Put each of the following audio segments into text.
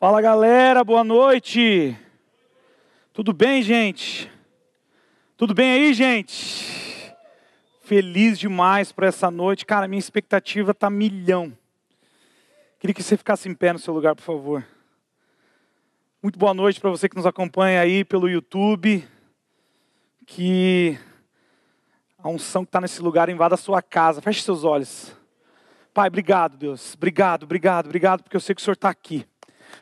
Fala galera, boa noite. Tudo bem, gente? Tudo bem aí, gente? Feliz demais por essa noite. Cara, minha expectativa tá milhão. Queria que você ficasse em pé no seu lugar, por favor. Muito boa noite para você que nos acompanha aí pelo YouTube. Que a unção que está nesse lugar invada a sua casa. Feche seus olhos. Pai, obrigado, Deus. Obrigado, obrigado, obrigado, porque eu sei que o Senhor está aqui.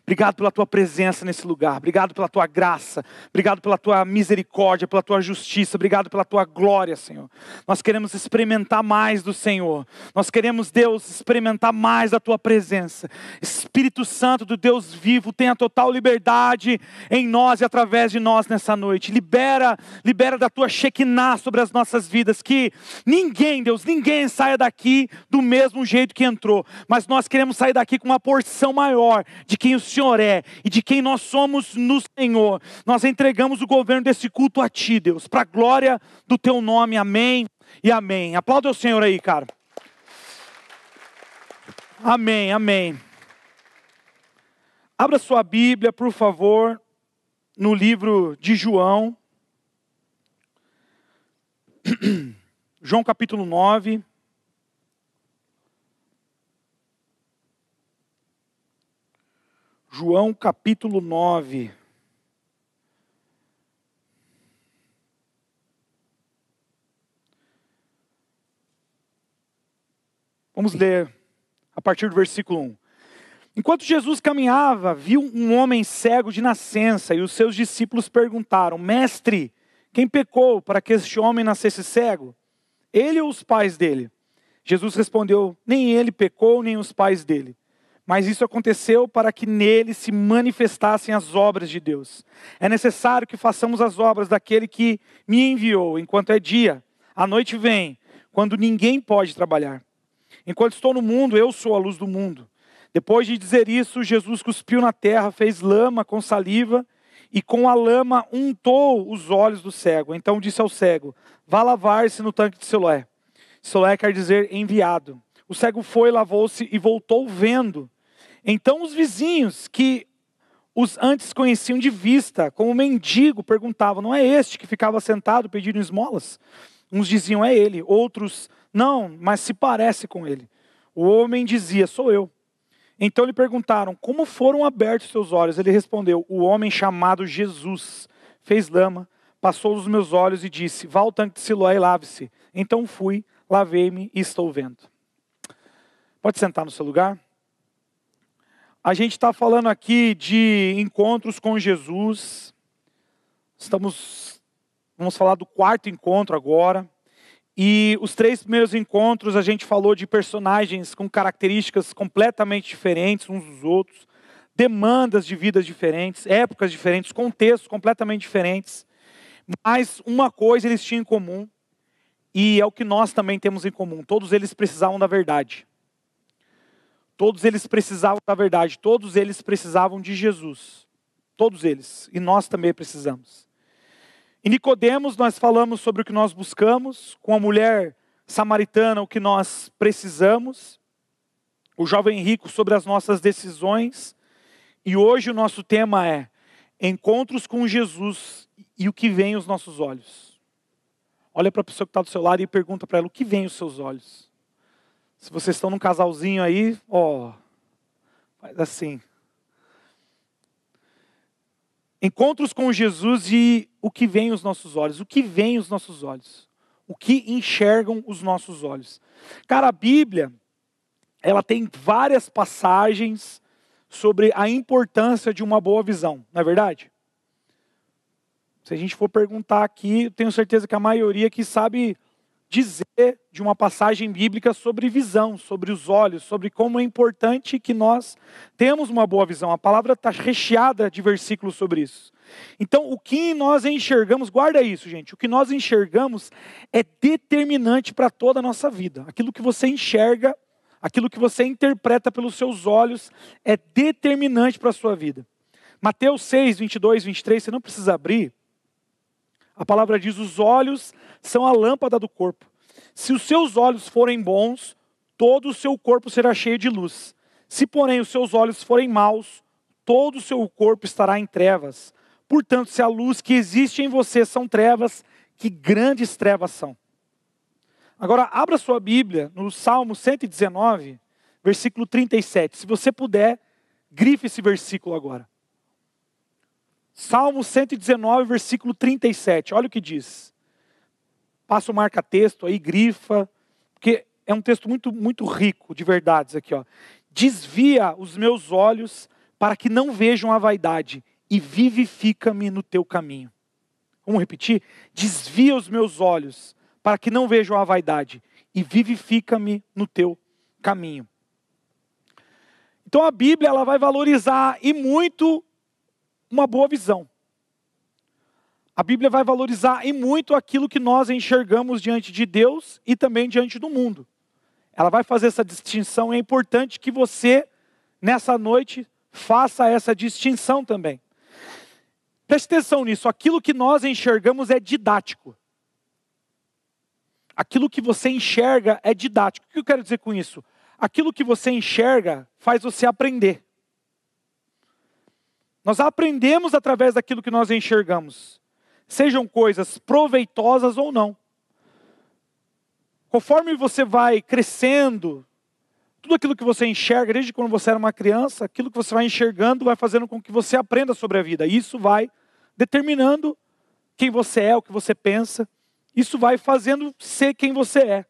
Obrigado pela tua presença nesse lugar. Obrigado pela tua graça. Obrigado pela tua misericórdia, pela tua justiça. Obrigado pela tua glória, Senhor. Nós queremos experimentar mais do Senhor. Nós queremos, Deus, experimentar mais da tua presença. Espírito Santo do Deus vivo, tenha total liberdade em nós e através de nós nessa noite. Libera, libera da tua Shekinah sobre as nossas vidas. Que ninguém, Deus, ninguém saia daqui do mesmo jeito que entrou. Mas nós queremos sair daqui com uma porção maior de quem o Senhor é e de quem nós somos no Senhor. Nós entregamos o governo desse culto a Ti, Deus, para a glória do Teu nome. Amém e amém. Aplauda o Senhor aí, cara. Amém, amém. Abra sua Bíblia, por favor, no livro de João. João capítulo 9. João capítulo 9. Vamos ler a partir do versículo 1. Enquanto Jesus caminhava, viu um homem cego de nascença e os seus discípulos perguntaram: Mestre, quem pecou para que este homem nascesse cego? Ele ou os pais dele? Jesus respondeu: Nem ele pecou, nem os pais dele mas isso aconteceu para que nele se manifestassem as obras de Deus. É necessário que façamos as obras daquele que me enviou, enquanto é dia. A noite vem, quando ninguém pode trabalhar. Enquanto estou no mundo, eu sou a luz do mundo. Depois de dizer isso, Jesus cuspiu na terra, fez lama com saliva e com a lama untou os olhos do cego. Então disse ao cego: Vá lavar-se no tanque de Siloé. Siloé quer dizer enviado. O cego foi, lavou-se e voltou vendo. Então os vizinhos que os antes conheciam de vista, como mendigo, perguntavam: Não é este que ficava sentado pedindo esmolas? Uns diziam: É ele. Outros: Não, mas se parece com ele. O homem dizia: Sou eu. Então lhe perguntaram: Como foram abertos seus olhos? Ele respondeu: O homem chamado Jesus fez lama, passou os meus olhos e disse: Vá ao tanque de Siloé e lave-se. Então fui, lavei-me e estou vendo. Pode sentar no seu lugar? A gente está falando aqui de encontros com Jesus. Estamos, vamos falar do quarto encontro agora. E os três primeiros encontros a gente falou de personagens com características completamente diferentes uns dos outros, demandas de vidas diferentes, épocas diferentes, contextos completamente diferentes. Mas uma coisa eles tinham em comum, e é o que nós também temos em comum: todos eles precisavam da verdade. Todos eles precisavam da verdade, todos eles precisavam de Jesus. Todos eles, e nós também precisamos. Em Nicodemos nós falamos sobre o que nós buscamos, com a mulher samaritana o que nós precisamos, o jovem rico sobre as nossas decisões, e hoje o nosso tema é encontros com Jesus e o que vem aos nossos olhos. Olha para a pessoa que está do seu lado e pergunta para ela o que vem aos seus olhos. Se vocês estão num casalzinho aí, ó, faz assim. Encontros com Jesus e o que vem os nossos olhos, o que vem os nossos olhos, o que enxergam os nossos olhos. Cara, a Bíblia, ela tem várias passagens sobre a importância de uma boa visão, não é verdade? Se a gente for perguntar aqui, tenho certeza que a maioria que sabe dizer de uma passagem bíblica sobre visão, sobre os olhos, sobre como é importante que nós temos uma boa visão. A palavra está recheada de versículos sobre isso. Então, o que nós enxergamos, guarda isso, gente, o que nós enxergamos é determinante para toda a nossa vida. Aquilo que você enxerga, aquilo que você interpreta pelos seus olhos, é determinante para a sua vida. Mateus 6, 22, 23, você não precisa abrir, a palavra diz: os olhos são a lâmpada do corpo. Se os seus olhos forem bons, todo o seu corpo será cheio de luz. Se, porém, os seus olhos forem maus, todo o seu corpo estará em trevas. Portanto, se a luz que existe em você são trevas, que grandes trevas são. Agora, abra sua Bíblia no Salmo 119, versículo 37. Se você puder, grife esse versículo agora. Salmo 119, versículo 37. Olha o que diz. Passa o marca-texto aí, grifa, porque é um texto muito, muito rico de verdades aqui. Ó. Desvia os meus olhos para que não vejam a vaidade e vivifica-me no teu caminho. Vamos repetir? Desvia os meus olhos para que não vejam a vaidade e vivifica-me no teu caminho. Então a Bíblia ela vai valorizar e muito uma boa visão. A Bíblia vai valorizar e muito aquilo que nós enxergamos diante de Deus e também diante do mundo. Ela vai fazer essa distinção. É importante que você, nessa noite, faça essa distinção também. Preste atenção nisso. Aquilo que nós enxergamos é didático. Aquilo que você enxerga é didático. O que eu quero dizer com isso? Aquilo que você enxerga faz você aprender. Nós aprendemos através daquilo que nós enxergamos, sejam coisas proveitosas ou não. Conforme você vai crescendo, tudo aquilo que você enxerga, desde quando você era uma criança, aquilo que você vai enxergando vai fazendo com que você aprenda sobre a vida. Isso vai determinando quem você é, o que você pensa. Isso vai fazendo ser quem você é.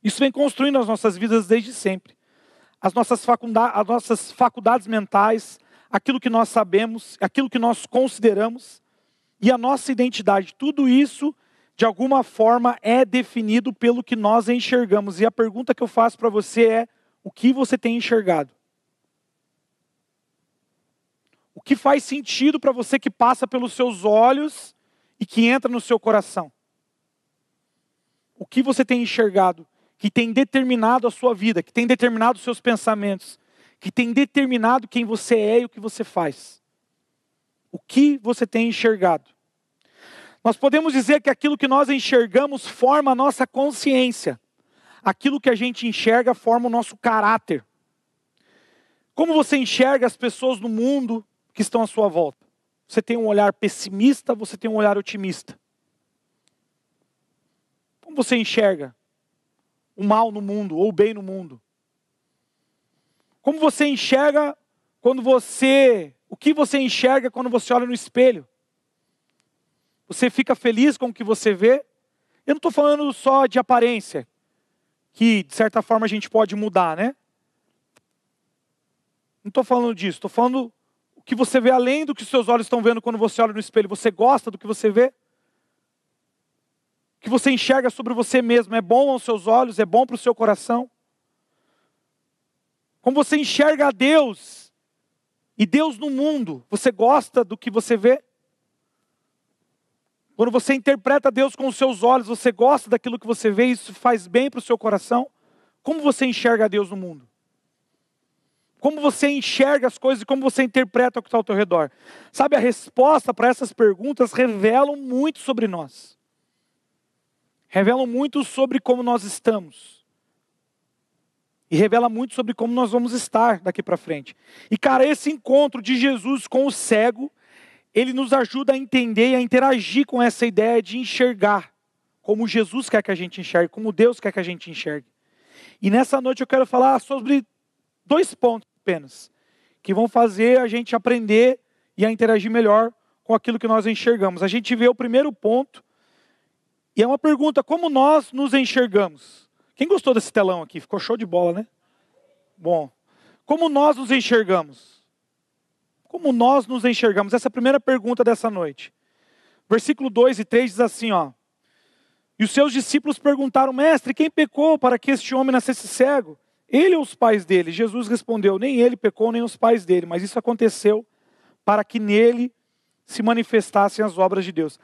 Isso vem construindo as nossas vidas desde sempre. As nossas, faculdades, as nossas faculdades mentais, aquilo que nós sabemos, aquilo que nós consideramos e a nossa identidade. Tudo isso, de alguma forma, é definido pelo que nós enxergamos. E a pergunta que eu faço para você é: o que você tem enxergado? O que faz sentido para você que passa pelos seus olhos e que entra no seu coração? O que você tem enxergado que tem determinado a sua vida, que tem determinado os seus pensamentos, que tem determinado quem você é e o que você faz. O que você tem enxergado. Nós podemos dizer que aquilo que nós enxergamos forma a nossa consciência. Aquilo que a gente enxerga forma o nosso caráter. Como você enxerga as pessoas no mundo que estão à sua volta? Você tem um olhar pessimista, você tem um olhar otimista. Como você enxerga o mal no mundo ou o bem no mundo? Como você enxerga quando você. O que você enxerga quando você olha no espelho? Você fica feliz com o que você vê? Eu não estou falando só de aparência, que de certa forma a gente pode mudar, né? Não estou falando disso, estou falando o que você vê além do que seus olhos estão vendo quando você olha no espelho. Você gosta do que você vê? O que você enxerga sobre você mesmo é bom aos seus olhos, é bom para o seu coração? Como você enxerga a Deus e Deus no mundo, você gosta do que você vê? Quando você interpreta Deus com os seus olhos, você gosta daquilo que você vê, isso faz bem para o seu coração? Como você enxerga Deus no mundo? Como você enxerga as coisas e como você interpreta o que está ao teu redor? Sabe, a resposta para essas perguntas revelam muito sobre nós. Revelam muito sobre como nós estamos e revela muito sobre como nós vamos estar daqui para frente. E cara, esse encontro de Jesus com o cego, ele nos ajuda a entender e a interagir com essa ideia de enxergar como Jesus quer que a gente enxergue, como Deus quer que a gente enxergue. E nessa noite eu quero falar sobre dois pontos apenas, que vão fazer a gente aprender e a interagir melhor com aquilo que nós enxergamos. A gente vê o primeiro ponto, e é uma pergunta: como nós nos enxergamos? Quem gostou desse telão aqui? Ficou show de bola, né? Bom, como nós nos enxergamos? Como nós nos enxergamos? Essa é a primeira pergunta dessa noite. Versículo 2 e 3 diz assim, ó. E os seus discípulos perguntaram, mestre, quem pecou para que este homem nascesse cego? Ele ou os pais dele? Jesus respondeu, nem ele pecou, nem os pais dele, mas isso aconteceu para que nele se manifestassem as obras de Deus.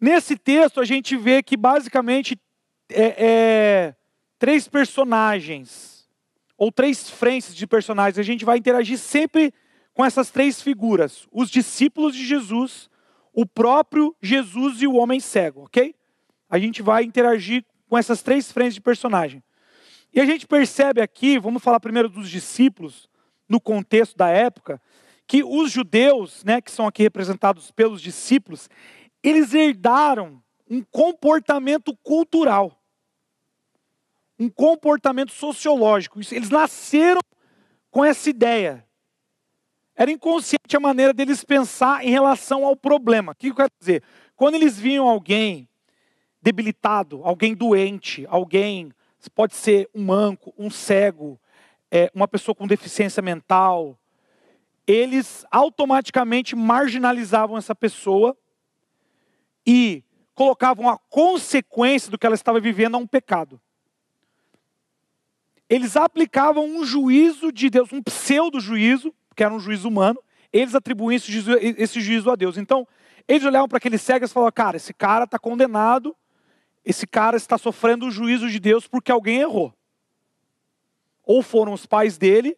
Nesse texto a gente vê que basicamente é, é, três personagens, ou três frentes de personagens. A gente vai interagir sempre com essas três figuras: os discípulos de Jesus, o próprio Jesus e o homem cego, ok? A gente vai interagir com essas três frentes de personagem. E a gente percebe aqui, vamos falar primeiro dos discípulos, no contexto da época que os judeus, né, que são aqui representados pelos discípulos, eles herdaram um comportamento cultural, um comportamento sociológico. Eles nasceram com essa ideia. Era inconsciente a maneira deles pensar em relação ao problema. O que eu quero dizer? Quando eles viam alguém debilitado, alguém doente, alguém, pode ser um manco, um cego, é, uma pessoa com deficiência mental, eles automaticamente marginalizavam essa pessoa e colocavam a consequência do que ela estava vivendo a um pecado. Eles aplicavam um juízo de Deus, um pseudo-juízo, que era um juízo humano, eles atribuíam esse juízo, esse juízo a Deus. Então, eles olhavam para aqueles cegos e falavam: cara, esse cara está condenado, esse cara está sofrendo o juízo de Deus porque alguém errou. Ou foram os pais dele,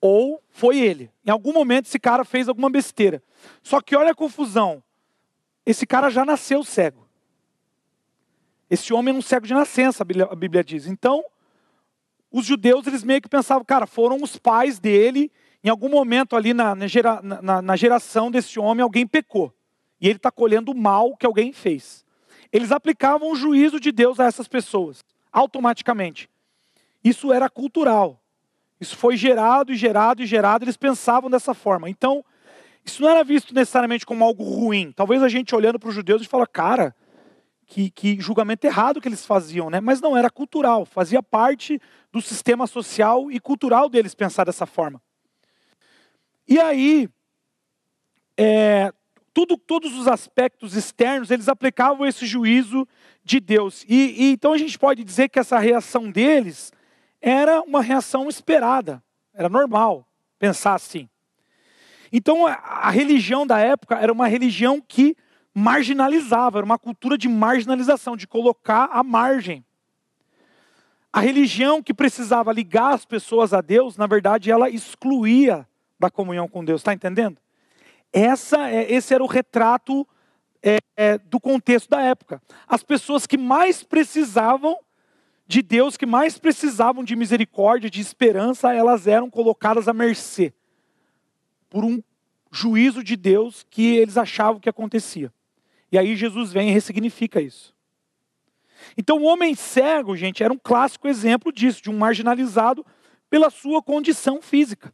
ou foi ele. Em algum momento esse cara fez alguma besteira. Só que olha a confusão. Esse cara já nasceu cego. Esse homem é um cego de nascença, a Bíblia diz. Então, os judeus, eles meio que pensavam, cara, foram os pais dele, em algum momento ali na, na, gera, na, na geração desse homem, alguém pecou. E ele está colhendo o mal que alguém fez. Eles aplicavam o juízo de Deus a essas pessoas, automaticamente. Isso era cultural. Isso foi gerado e gerado e gerado, eles pensavam dessa forma. Então, isso não era visto necessariamente como algo ruim. Talvez a gente olhando para os judeus e fala, cara, que, que, julgamento errado que eles faziam, né? Mas não, era cultural, fazia parte do sistema social e cultural deles pensar dessa forma. E aí, é, tudo, todos os aspectos externos, eles aplicavam esse juízo de Deus. E, e então a gente pode dizer que essa reação deles era uma reação esperada, era normal pensar assim. Então a religião da época era uma religião que marginalizava, era uma cultura de marginalização, de colocar à margem. A religião que precisava ligar as pessoas a Deus, na verdade, ela excluía da comunhão com Deus, está entendendo? Essa, é, esse era o retrato é, é, do contexto da época. As pessoas que mais precisavam de Deus que mais precisavam de misericórdia, de esperança, elas eram colocadas à mercê por um juízo de Deus que eles achavam que acontecia. E aí Jesus vem e ressignifica isso. Então o homem cego, gente, era um clássico exemplo disso, de um marginalizado pela sua condição física.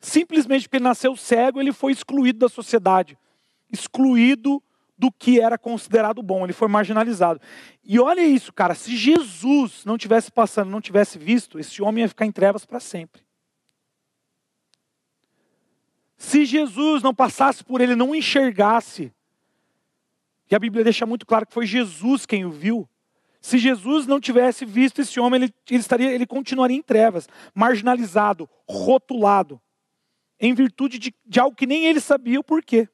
Simplesmente porque ele nasceu cego, ele foi excluído da sociedade, excluído do que era considerado bom, ele foi marginalizado. E olha isso, cara, se Jesus não tivesse passando, não tivesse visto, esse homem ia ficar em trevas para sempre. Se Jesus não passasse por ele, não enxergasse, e a Bíblia deixa muito claro que foi Jesus quem o viu. Se Jesus não tivesse visto esse homem, ele, ele, estaria, ele continuaria em trevas, marginalizado, rotulado, em virtude de, de algo que nem ele sabia o porquê.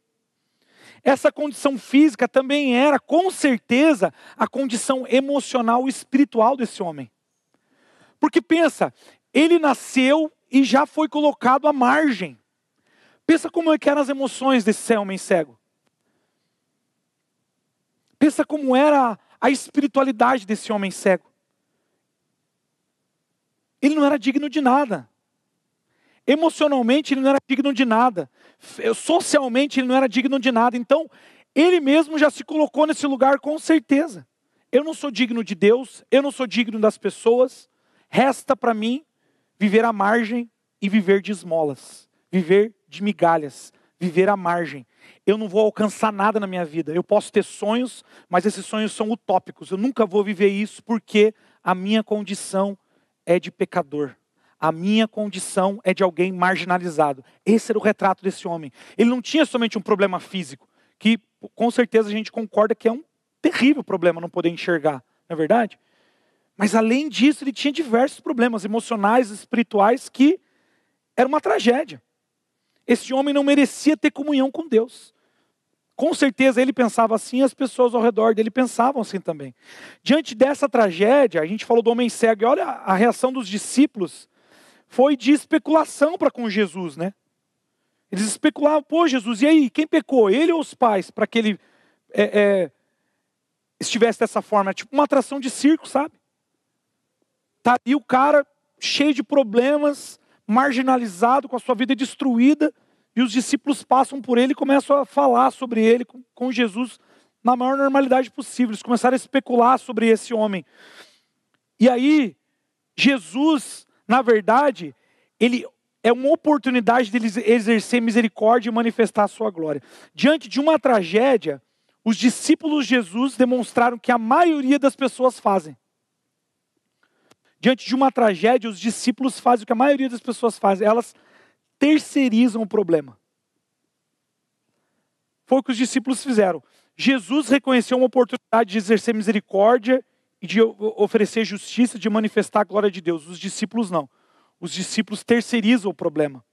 Essa condição física também era, com certeza, a condição emocional e espiritual desse homem. Porque pensa, ele nasceu e já foi colocado à margem. Pensa como é que eram as emoções desse homem cego. Pensa como era a espiritualidade desse homem cego. Ele não era digno de nada. Emocionalmente ele não era digno de nada. Socialmente ele não era digno de nada. Então, ele mesmo já se colocou nesse lugar com certeza. Eu não sou digno de Deus, eu não sou digno das pessoas. Resta para mim viver à margem e viver de esmolas, viver de migalhas, viver à margem. Eu não vou alcançar nada na minha vida. Eu posso ter sonhos, mas esses sonhos são utópicos. Eu nunca vou viver isso porque a minha condição é de pecador a minha condição é de alguém marginalizado. Esse era o retrato desse homem. Ele não tinha somente um problema físico, que com certeza a gente concorda que é um terrível problema não poder enxergar, não é verdade? Mas além disso, ele tinha diversos problemas emocionais, espirituais, que era uma tragédia. Esse homem não merecia ter comunhão com Deus. Com certeza ele pensava assim, as pessoas ao redor dele pensavam assim também. Diante dessa tragédia, a gente falou do homem cego, e olha a reação dos discípulos foi de especulação para com Jesus, né? Eles especulavam, pô, Jesus, e aí, quem pecou? Ele ou os pais? Para que ele é, é, estivesse dessa forma. É tipo uma atração de circo, sabe? Tá ali o cara cheio de problemas, marginalizado, com a sua vida destruída, e os discípulos passam por ele e começam a falar sobre ele com, com Jesus na maior normalidade possível. Eles começaram a especular sobre esse homem. E aí, Jesus, na verdade, ele é uma oportunidade deles exercer misericórdia e manifestar a sua glória. Diante de uma tragédia, os discípulos de Jesus demonstraram que a maioria das pessoas fazem. Diante de uma tragédia, os discípulos fazem o que a maioria das pessoas fazem, elas terceirizam o problema. Foi o que os discípulos fizeram. Jesus reconheceu uma oportunidade de exercer misericórdia e de oferecer justiça, de manifestar a glória de Deus. Os discípulos não. Os discípulos terceirizam o problema.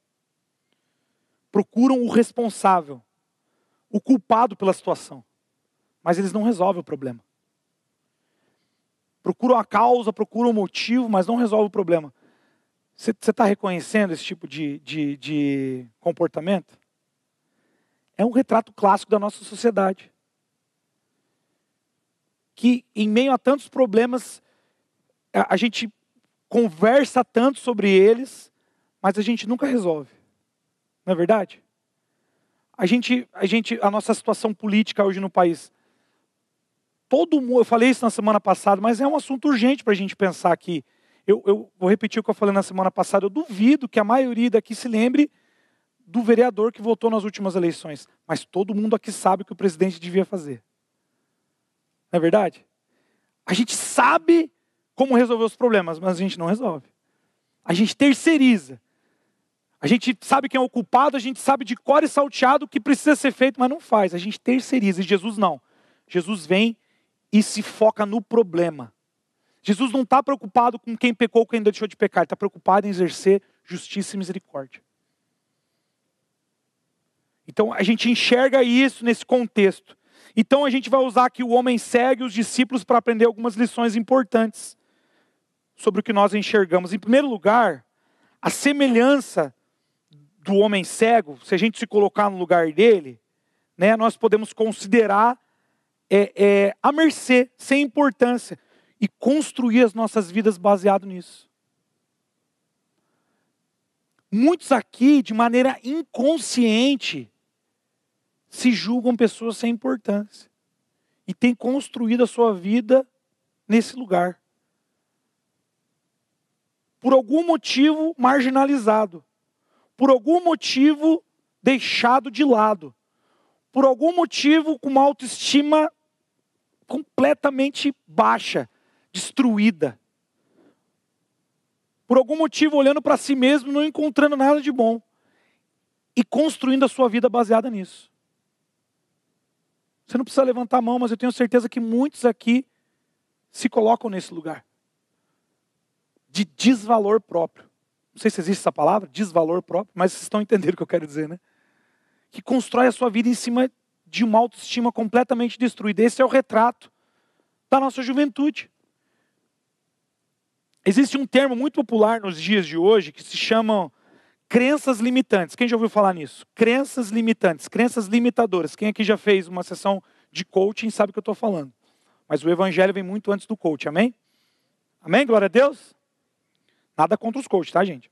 Procuram o responsável, o culpado pela situação. Mas eles não resolvem o problema. Procuram a causa, procuram o motivo, mas não resolvem o problema. Você está reconhecendo esse tipo de, de, de comportamento? É um retrato clássico da nossa sociedade. Que, em meio a tantos problemas, a, a gente conversa tanto sobre eles, mas a gente nunca resolve. Não é verdade? A gente, a gente, a nossa situação política hoje no país, todo mundo, eu falei isso na semana passada, mas é um assunto urgente para a gente pensar aqui. Eu, eu, vou repetir o que eu falei na semana passada. Eu duvido que a maioria daqui se lembre do vereador que votou nas últimas eleições, mas todo mundo aqui sabe o que o presidente devia fazer. Não é verdade? A gente sabe como resolver os problemas, mas a gente não resolve. A gente terceiriza. A gente sabe quem é o culpado, a gente sabe de cor e salteado o que precisa ser feito, mas não faz. A gente terceiriza. E Jesus não. Jesus vem e se foca no problema. Jesus não está preocupado com quem pecou ou quem deixou de pecar, ele está preocupado em exercer justiça e misericórdia. Então a gente enxerga isso nesse contexto. Então a gente vai usar aqui o homem segue os discípulos para aprender algumas lições importantes sobre o que nós enxergamos. Em primeiro lugar, a semelhança do homem cego, se a gente se colocar no lugar dele, né, nós podemos considerar é, é, a mercê, sem importância, e construir as nossas vidas baseado nisso. Muitos aqui, de maneira inconsciente, se julgam pessoas sem importância e têm construído a sua vida nesse lugar por algum motivo marginalizado, por algum motivo deixado de lado, por algum motivo com uma autoestima completamente baixa, destruída. Por algum motivo olhando para si mesmo, não encontrando nada de bom e construindo a sua vida baseada nisso. Você não precisa levantar a mão, mas eu tenho certeza que muitos aqui se colocam nesse lugar de desvalor próprio. Não sei se existe essa palavra, desvalor próprio, mas vocês estão entendendo o que eu quero dizer, né? Que constrói a sua vida em cima de uma autoestima completamente destruída. Esse é o retrato da nossa juventude. Existe um termo muito popular nos dias de hoje que se chama crenças limitantes. Quem já ouviu falar nisso? Crenças limitantes, crenças limitadoras. Quem aqui já fez uma sessão de coaching sabe o que eu estou falando. Mas o evangelho vem muito antes do coaching, amém? Amém? Glória a Deus? Nada contra os coaches, tá, gente?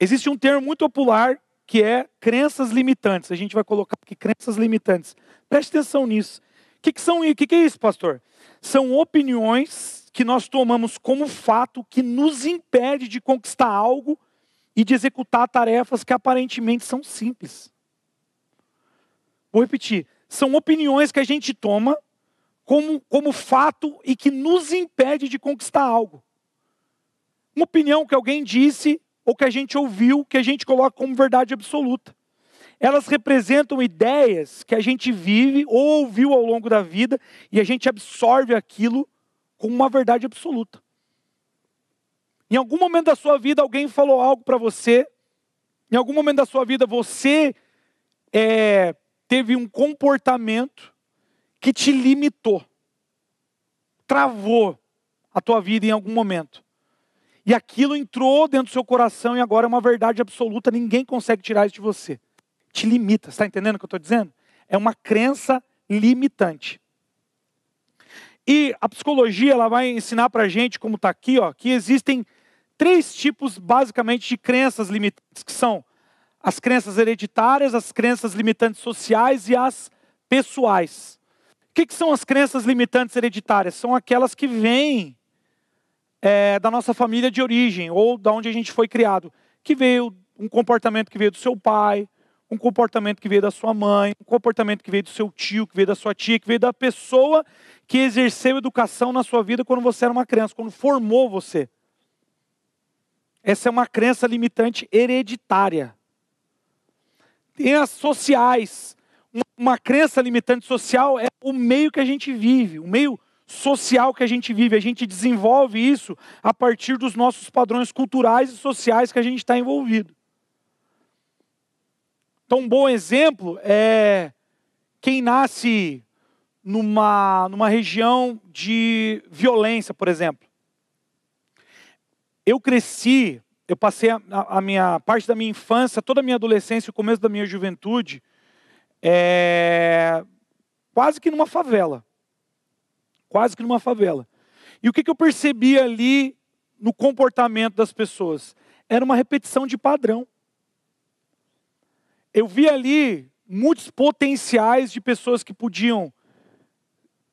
Existe um termo muito popular que é crenças limitantes. A gente vai colocar aqui crenças limitantes. Preste atenção nisso. O que, que, são, que, que é isso, pastor? São opiniões que nós tomamos como fato que nos impede de conquistar algo e de executar tarefas que aparentemente são simples. Vou repetir. São opiniões que a gente toma como, como fato e que nos impede de conquistar algo. Uma opinião que alguém disse ou que a gente ouviu, que a gente coloca como verdade absoluta. Elas representam ideias que a gente vive ou ouviu ao longo da vida e a gente absorve aquilo como uma verdade absoluta. Em algum momento da sua vida alguém falou algo para você, em algum momento da sua vida você é, teve um comportamento que te limitou, travou a tua vida em algum momento. E aquilo entrou dentro do seu coração e agora é uma verdade absoluta, ninguém consegue tirar isso de você. Te limita, está entendendo o que eu estou dizendo? É uma crença limitante. E a psicologia ela vai ensinar para a gente, como está aqui, ó, que existem três tipos, basicamente, de crenças limitantes, que são as crenças hereditárias, as crenças limitantes sociais e as pessoais. O que, que são as crenças limitantes hereditárias? São aquelas que vêm é, da nossa família de origem, ou da onde a gente foi criado, que veio um comportamento que veio do seu pai, um comportamento que veio da sua mãe, um comportamento que veio do seu tio, que veio da sua tia, que veio da pessoa que exerceu educação na sua vida quando você era uma criança, quando formou você. Essa é uma crença limitante hereditária. Tem as sociais. Uma crença limitante social é o meio que a gente vive, o meio social que a gente vive. A gente desenvolve isso a partir dos nossos padrões culturais e sociais que a gente está envolvido. Então, um bom exemplo é quem nasce numa, numa região de violência, por exemplo. Eu cresci, eu passei a, a, minha parte da minha infância, toda a minha adolescência, o começo da minha juventude, é, quase que numa favela. Quase que numa favela. E o que, que eu percebi ali no comportamento das pessoas? Era uma repetição de padrão. Eu vi ali muitos potenciais de pessoas que podiam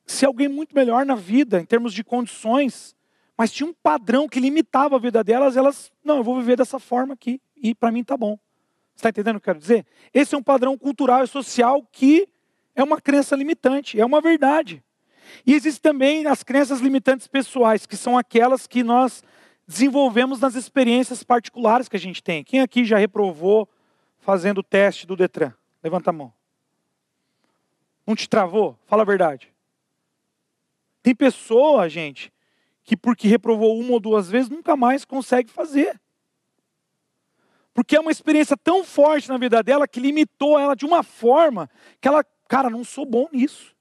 ser alguém muito melhor na vida, em termos de condições, mas tinha um padrão que limitava a vida delas, elas, não, eu vou viver dessa forma aqui, e para mim tá bom. Você está entendendo o que eu quero dizer? Esse é um padrão cultural e social que é uma crença limitante, é uma verdade. E existem também as crenças limitantes pessoais, que são aquelas que nós desenvolvemos nas experiências particulares que a gente tem. Quem aqui já reprovou fazendo o teste do Detran? Levanta a mão. Não te travou? Fala a verdade. Tem pessoa, gente, que porque reprovou uma ou duas vezes, nunca mais consegue fazer. Porque é uma experiência tão forte na vida dela que limitou ela de uma forma que ela, cara, não sou bom nisso.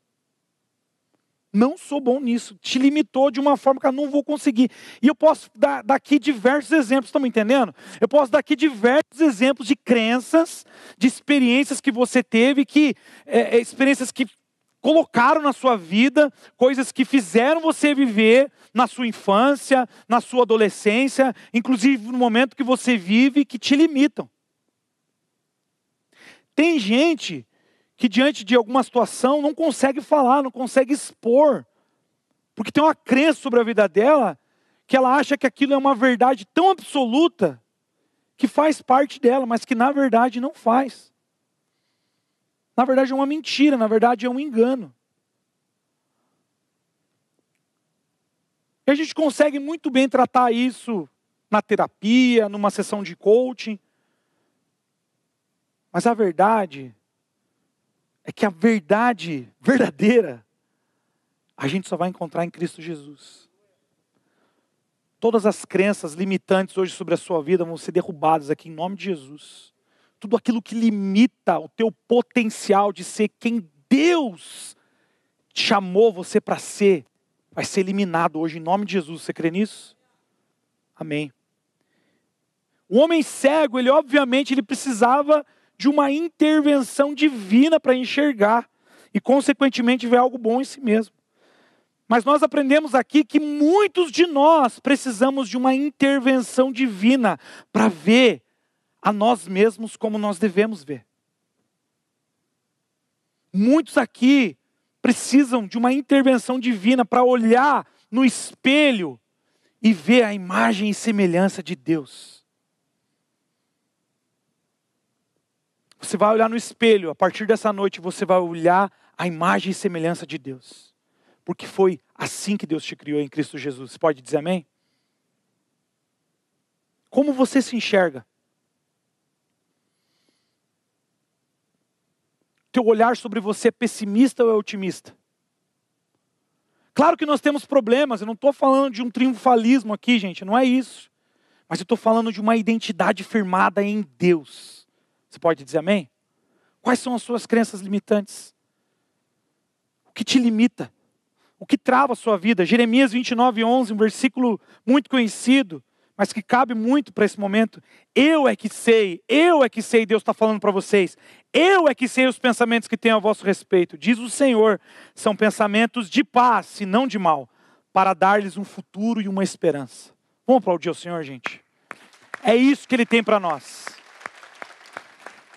Não sou bom nisso. Te limitou de uma forma que eu não vou conseguir. E eu posso dar daqui diversos exemplos, estão me entendendo? Eu posso dar aqui diversos exemplos de crenças, de experiências que você teve, que é, é experiências que colocaram na sua vida, coisas que fizeram você viver na sua infância, na sua adolescência, inclusive no momento que você vive, que te limitam. Tem gente que diante de alguma situação não consegue falar, não consegue expor, porque tem uma crença sobre a vida dela que ela acha que aquilo é uma verdade tão absoluta que faz parte dela, mas que na verdade não faz. Na verdade é uma mentira, na verdade é um engano. E a gente consegue muito bem tratar isso na terapia, numa sessão de coaching. Mas a verdade é que a verdade verdadeira a gente só vai encontrar em Cristo Jesus. Todas as crenças limitantes hoje sobre a sua vida vão ser derrubadas aqui em nome de Jesus tudo aquilo que limita o teu potencial de ser quem Deus chamou você para ser, vai ser eliminado hoje em nome de Jesus. Você crê nisso? Amém. O homem cego, ele obviamente ele precisava de uma intervenção divina para enxergar e consequentemente ver algo bom em si mesmo. Mas nós aprendemos aqui que muitos de nós precisamos de uma intervenção divina para ver a nós mesmos como nós devemos ver. Muitos aqui precisam de uma intervenção divina para olhar no espelho e ver a imagem e semelhança de Deus. Você vai olhar no espelho, a partir dessa noite você vai olhar a imagem e semelhança de Deus. Porque foi assim que Deus te criou em Cristo Jesus. Você pode dizer amém? Como você se enxerga? teu olhar sobre você é pessimista ou é otimista? Claro que nós temos problemas, eu não estou falando de um triunfalismo aqui, gente, não é isso. Mas eu estou falando de uma identidade firmada em Deus. Você pode dizer amém? Quais são as suas crenças limitantes? O que te limita? O que trava a sua vida? Jeremias 29, 11, um versículo muito conhecido mas que cabe muito para esse momento. Eu é que sei, eu é que sei, Deus está falando para vocês. Eu é que sei os pensamentos que tenho a vosso respeito, diz o Senhor, são pensamentos de paz e não de mal, para dar-lhes um futuro e uma esperança. Vamos aplaudir o Senhor, gente? É isso que Ele tem para nós.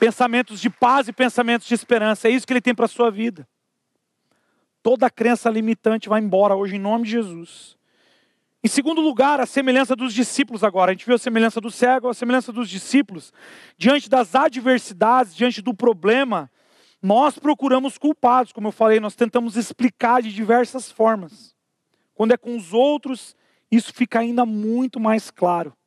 Pensamentos de paz e pensamentos de esperança, é isso que Ele tem para a sua vida. Toda crença limitante vai embora hoje em nome de Jesus. Em segundo lugar, a semelhança dos discípulos agora. A gente viu a semelhança do cego, a semelhança dos discípulos. Diante das adversidades, diante do problema, nós procuramos culpados, como eu falei, nós tentamos explicar de diversas formas. Quando é com os outros, isso fica ainda muito mais claro.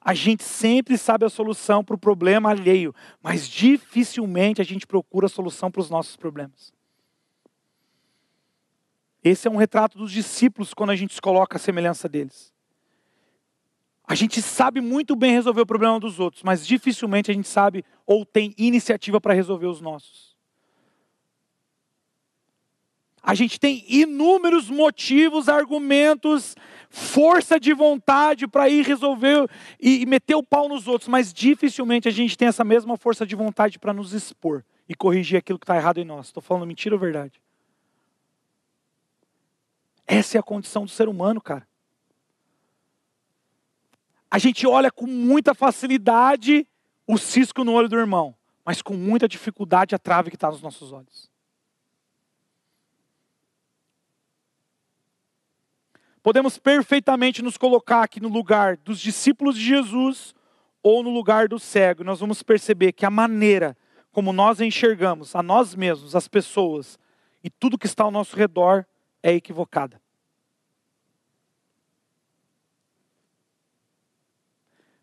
A gente sempre sabe a solução para o problema alheio, mas dificilmente a gente procura a solução para os nossos problemas. Esse é um retrato dos discípulos quando a gente se coloca a semelhança deles. A gente sabe muito bem resolver o problema dos outros, mas dificilmente a gente sabe ou tem iniciativa para resolver os nossos. A gente tem inúmeros motivos, argumentos, força de vontade para ir resolver e meter o pau nos outros, mas dificilmente a gente tem essa mesma força de vontade para nos expor e corrigir aquilo que está errado em nós. Estou falando mentira ou verdade? Essa é a condição do ser humano, cara. A gente olha com muita facilidade o cisco no olho do irmão, mas com muita dificuldade a trave que está nos nossos olhos. Podemos perfeitamente nos colocar aqui no lugar dos discípulos de Jesus ou no lugar do cego. Nós vamos perceber que a maneira como nós enxergamos a nós mesmos, as pessoas e tudo que está ao nosso redor é equivocada.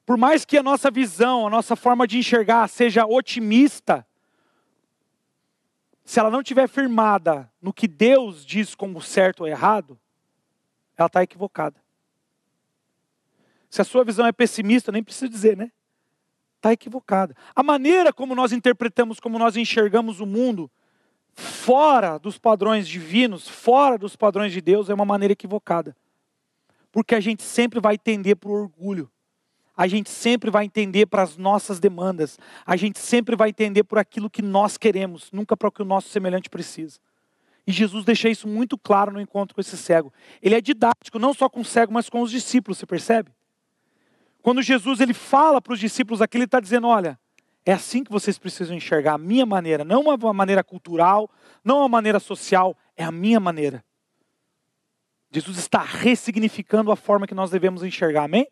Por mais que a nossa visão, a nossa forma de enxergar seja otimista, se ela não estiver firmada no que Deus diz como certo ou errado, ela está equivocada. Se a sua visão é pessimista, nem preciso dizer, né? Está equivocada. A maneira como nós interpretamos, como nós enxergamos o mundo, fora dos padrões divinos, fora dos padrões de Deus, é uma maneira equivocada. Porque a gente sempre vai tender para o orgulho. A gente sempre vai entender para as nossas demandas. A gente sempre vai entender por aquilo que nós queremos, nunca para o que o nosso semelhante precisa. E Jesus deixa isso muito claro no encontro com esse cego. Ele é didático, não só com o cego, mas com os discípulos, você percebe? Quando Jesus ele fala para os discípulos aqui, ele está dizendo: olha, é assim que vocês precisam enxergar a minha maneira, não uma maneira cultural, não uma maneira social, é a minha maneira. Jesus está ressignificando a forma que nós devemos enxergar, amém?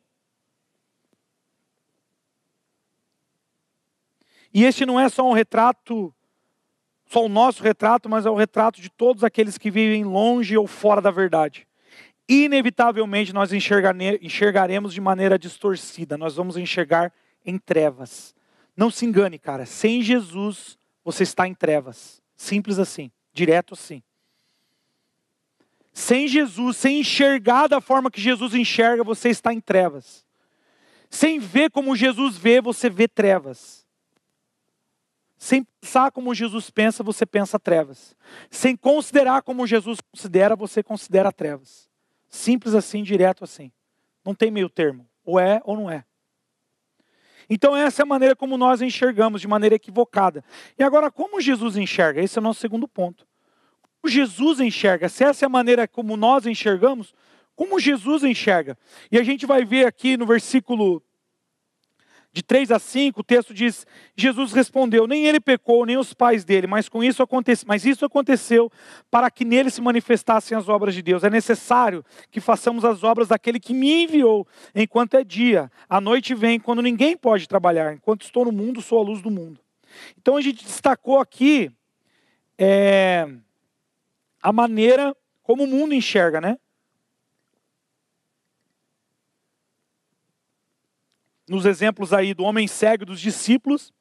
E este não é só um retrato, só o nosso retrato, mas é o retrato de todos aqueles que vivem longe ou fora da verdade. Inevitavelmente nós enxergaremos de maneira distorcida, nós vamos enxergar em trevas. Não se engane, cara. Sem Jesus, você está em trevas. Simples assim. Direto assim. Sem Jesus, sem enxergar da forma que Jesus enxerga, você está em trevas. Sem ver como Jesus vê, você vê trevas. Sem pensar como Jesus pensa, você pensa trevas. Sem considerar como Jesus considera, você considera trevas. Simples assim, direto assim. Não tem meio termo. Ou é ou não é. Então, essa é a maneira como nós enxergamos, de maneira equivocada. E agora, como Jesus enxerga? Esse é o nosso segundo ponto. Como Jesus enxerga? Se essa é a maneira como nós enxergamos, como Jesus enxerga? E a gente vai ver aqui no versículo de 3 a 5, o texto diz: Jesus respondeu: Nem ele pecou, nem os pais dele, mas com isso aconteceu, mas isso aconteceu para que nele se manifestassem as obras de Deus. É necessário que façamos as obras daquele que me enviou, enquanto é dia. A noite vem quando ninguém pode trabalhar. Enquanto estou no mundo, sou a luz do mundo. Então a gente destacou aqui é, a maneira como o mundo enxerga, né? Nos exemplos aí do homem cego dos discípulos,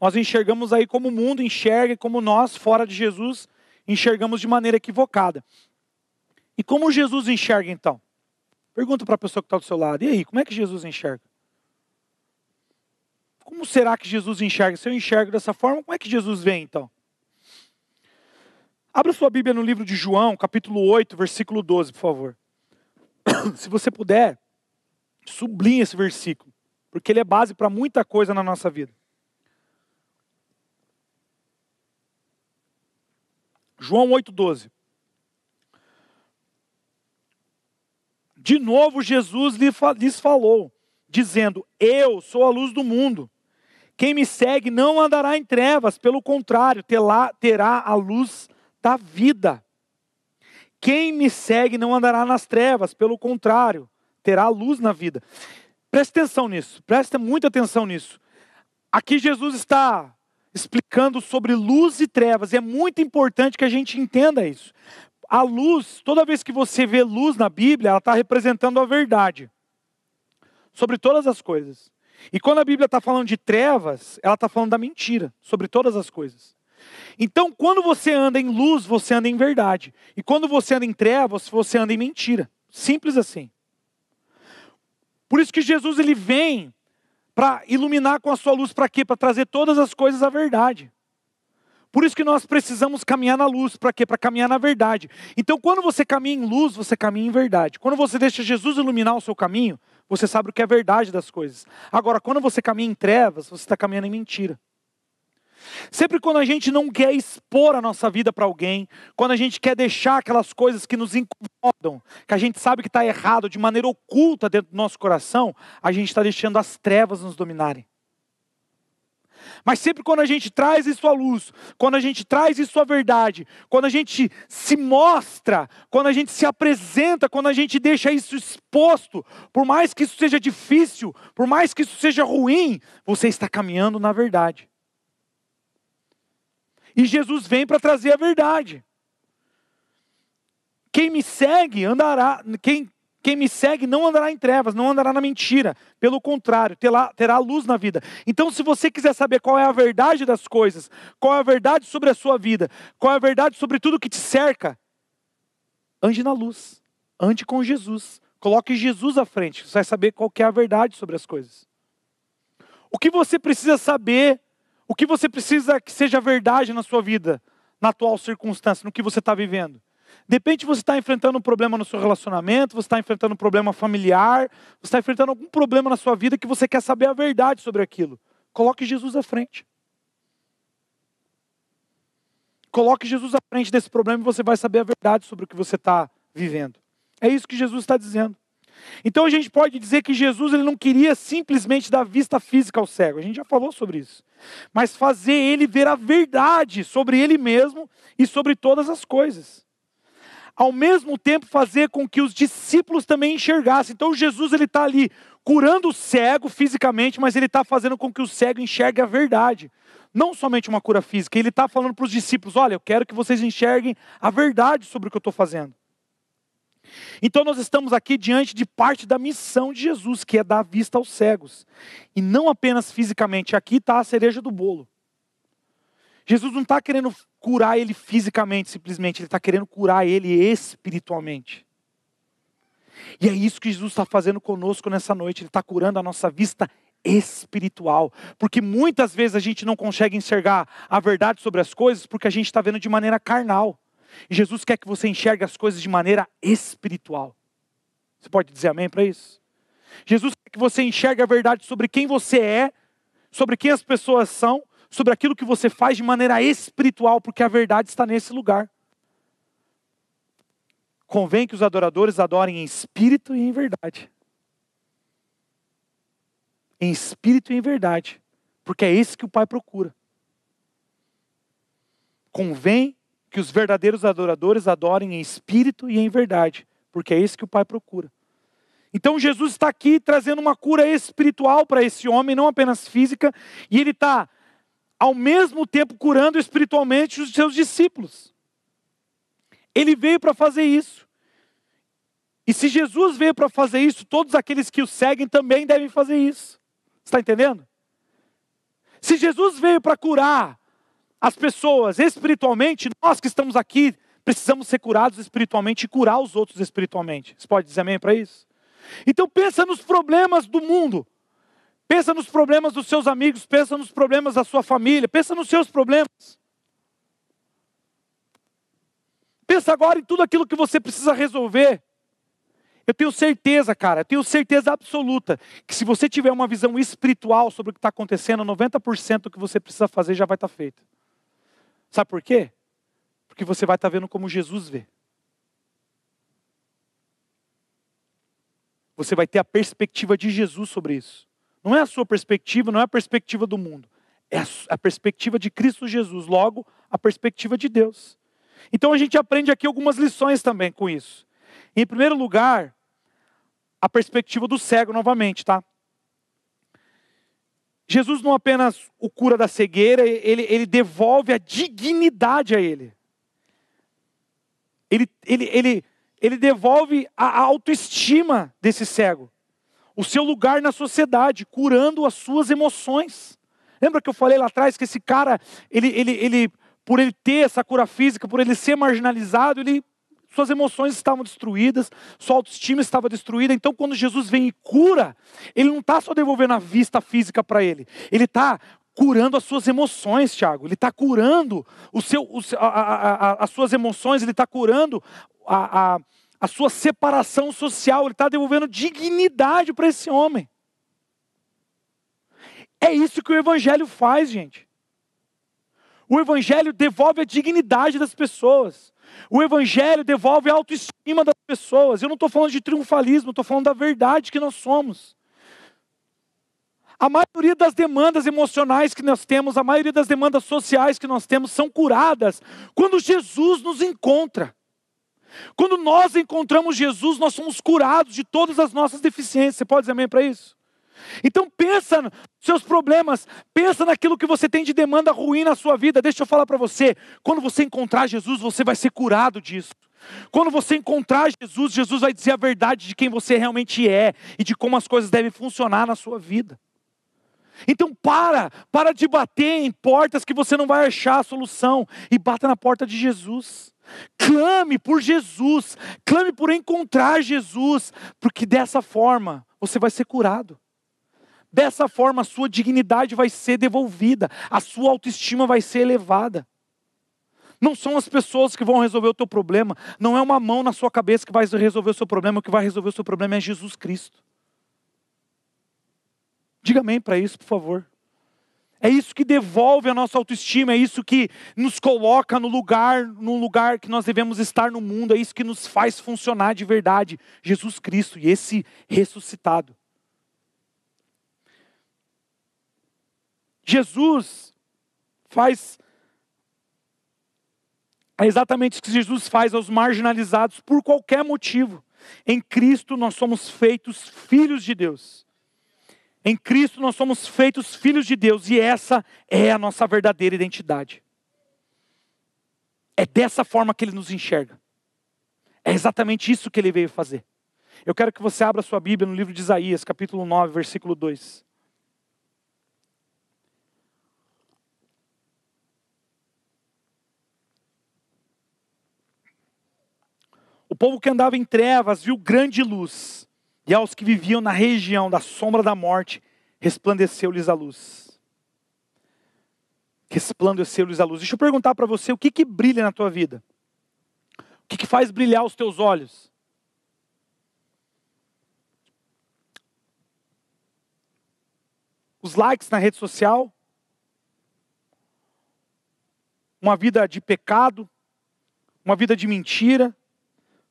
nós enxergamos aí como o mundo enxerga e como nós, fora de Jesus, enxergamos de maneira equivocada. E como Jesus enxerga então? Pergunta para a pessoa que está do seu lado, e aí, como é que Jesus enxerga? Como será que Jesus enxerga? Se eu enxergo dessa forma, como é que Jesus vê então? Abra sua Bíblia no livro de João, capítulo 8, versículo 12, por favor. Se você puder, sublinha esse versículo, porque ele é base para muita coisa na nossa vida. João 8,12. De novo, Jesus lhes falou, dizendo: Eu sou a luz do mundo. Quem me segue não andará em trevas, pelo contrário, terá a luz da vida. Quem me segue não andará nas trevas, pelo contrário, terá luz na vida. Preste atenção nisso, preste muita atenção nisso. Aqui Jesus está explicando sobre luz e trevas, e é muito importante que a gente entenda isso. A luz, toda vez que você vê luz na Bíblia, ela está representando a verdade sobre todas as coisas. E quando a Bíblia está falando de trevas, ela está falando da mentira sobre todas as coisas. Então, quando você anda em luz, você anda em verdade. E quando você anda em trevas, você anda em mentira. Simples assim. Por isso que Jesus ele vem para iluminar com a sua luz para quê? Para trazer todas as coisas à verdade. Por isso que nós precisamos caminhar na luz, para quê? Para caminhar na verdade. Então, quando você caminha em luz, você caminha em verdade. Quando você deixa Jesus iluminar o seu caminho, você sabe o que é verdade das coisas. Agora, quando você caminha em trevas, você está caminhando em mentira. Sempre quando a gente não quer expor a nossa vida para alguém, quando a gente quer deixar aquelas coisas que nos incomodam, que a gente sabe que está errado de maneira oculta dentro do nosso coração, a gente está deixando as trevas nos dominarem. Mas sempre quando a gente traz isso à luz, quando a gente traz isso à verdade, quando a gente se mostra, quando a gente se apresenta, quando a gente deixa isso exposto, por mais que isso seja difícil, por mais que isso seja ruim, você está caminhando na verdade. E Jesus vem para trazer a verdade. Quem me segue andará, quem quem me segue não andará em trevas, não andará na mentira. Pelo contrário, terá, terá luz na vida. Então, se você quiser saber qual é a verdade das coisas, qual é a verdade sobre a sua vida, qual é a verdade sobre tudo que te cerca, ande na luz. Ande com Jesus. Coloque Jesus à frente. Você vai saber qual é a verdade sobre as coisas. O que você precisa saber, o que você precisa que seja verdade na sua vida, na atual circunstância, no que você está vivendo. De repente você está enfrentando um problema no seu relacionamento, você está enfrentando um problema familiar, você está enfrentando algum problema na sua vida que você quer saber a verdade sobre aquilo. Coloque Jesus à frente. Coloque Jesus à frente desse problema e você vai saber a verdade sobre o que você está vivendo. É isso que Jesus está dizendo. Então a gente pode dizer que Jesus ele não queria simplesmente dar vista física ao cego, a gente já falou sobre isso, mas fazer ele ver a verdade sobre ele mesmo e sobre todas as coisas ao mesmo tempo fazer com que os discípulos também enxergassem. Então Jesus ele está ali curando o cego fisicamente, mas ele está fazendo com que o cego enxergue a verdade. Não somente uma cura física, ele está falando para os discípulos: olha, eu quero que vocês enxerguem a verdade sobre o que eu estou fazendo. Então nós estamos aqui diante de parte da missão de Jesus, que é dar vista aos cegos. E não apenas fisicamente, aqui está a cereja do bolo. Jesus não está querendo curar ele fisicamente, simplesmente, ele está querendo curar ele espiritualmente. E é isso que Jesus está fazendo conosco nessa noite, ele está curando a nossa vista espiritual, porque muitas vezes a gente não consegue enxergar a verdade sobre as coisas porque a gente está vendo de maneira carnal. E Jesus quer que você enxergue as coisas de maneira espiritual. Você pode dizer amém para isso? Jesus quer que você enxergue a verdade sobre quem você é, sobre quem as pessoas são, sobre aquilo que você faz de maneira espiritual, porque a verdade está nesse lugar. Convém que os adoradores adorem em espírito e em verdade. Em espírito e em verdade, porque é esse que o Pai procura. Convém que os verdadeiros adoradores adorem em espírito e em verdade, porque é esse que o Pai procura. Então Jesus está aqui trazendo uma cura espiritual para esse homem, não apenas física, e ele está ao mesmo tempo curando espiritualmente os seus discípulos. Ele veio para fazer isso. E se Jesus veio para fazer isso, todos aqueles que o seguem também devem fazer isso. Está entendendo? Se Jesus veio para curar as pessoas espiritualmente, nós que estamos aqui precisamos ser curados espiritualmente e curar os outros espiritualmente. Você pode dizer amém para isso? Então pensa nos problemas do mundo. Pensa nos problemas dos seus amigos, pensa nos problemas da sua família, pensa nos seus problemas. Pensa agora em tudo aquilo que você precisa resolver. Eu tenho certeza, cara, eu tenho certeza absoluta que se você tiver uma visão espiritual sobre o que está acontecendo, 90% do que você precisa fazer já vai estar tá feito. Sabe por quê? Porque você vai estar tá vendo como Jesus vê. você vai ter a perspectiva de Jesus sobre isso. Não é a sua perspectiva, não é a perspectiva do mundo. É a, perspectiva de Cristo Jesus, logo, a perspectiva de Deus. Então a gente aprende aqui algumas lições também com isso. Em primeiro lugar, a perspectiva do cego novamente, tá? Jesus não apenas o cura da cegueira, ele, ele devolve a dignidade a ele. Ele, ele, ele, ele devolve a autoestima desse cego, o seu lugar na sociedade, curando as suas emoções. Lembra que eu falei lá atrás que esse cara, ele, ele, ele, por ele ter essa cura física, por ele ser marginalizado, ele suas emoções estavam destruídas, sua autoestima estava destruída. Então, quando Jesus vem e cura, ele não está só devolvendo a vista física para ele, ele está curando as suas emoções, Tiago. Ele está curando o seu, o, a, a, a, as suas emoções, ele está curando a, a sua separação social, ele está devolvendo dignidade para esse homem. É isso que o Evangelho faz, gente. O Evangelho devolve a dignidade das pessoas. O Evangelho devolve a autoestima das pessoas. Eu não estou falando de triunfalismo, estou falando da verdade que nós somos. A maioria das demandas emocionais que nós temos, a maioria das demandas sociais que nós temos são curadas quando Jesus nos encontra. Quando nós encontramos Jesus, nós somos curados de todas as nossas deficiências. Você pode dizer amém para isso? Então pensa nos seus problemas, pensa naquilo que você tem de demanda ruim na sua vida. Deixa eu falar para você, quando você encontrar Jesus, você vai ser curado disso. Quando você encontrar Jesus, Jesus vai dizer a verdade de quem você realmente é e de como as coisas devem funcionar na sua vida. Então para, para de bater em portas que você não vai achar a solução e bata na porta de Jesus. Clame por Jesus, clame por encontrar Jesus, porque dessa forma você vai ser curado. Dessa forma, a sua dignidade vai ser devolvida, a sua autoestima vai ser elevada. Não são as pessoas que vão resolver o teu problema, não é uma mão na sua cabeça que vai resolver o seu problema, o que vai resolver o seu problema é Jesus Cristo. Diga amém para isso, por favor. É isso que devolve a nossa autoestima, é isso que nos coloca no lugar, no lugar que nós devemos estar no mundo, é isso que nos faz funcionar de verdade, Jesus Cristo e esse ressuscitado. Jesus faz é exatamente isso que Jesus faz aos marginalizados por qualquer motivo. Em Cristo nós somos feitos filhos de Deus. Em Cristo nós somos feitos filhos de Deus e essa é a nossa verdadeira identidade. É dessa forma que ele nos enxerga. É exatamente isso que ele veio fazer. Eu quero que você abra sua Bíblia no livro de Isaías, capítulo 9, versículo 2. Povo que andava em trevas viu grande luz, e aos que viviam na região da sombra da morte, resplandeceu-lhes a luz. Resplandeceu-lhes a luz. Deixa eu perguntar para você, o que que brilha na tua vida? O que que faz brilhar os teus olhos? Os likes na rede social? Uma vida de pecado? Uma vida de mentira?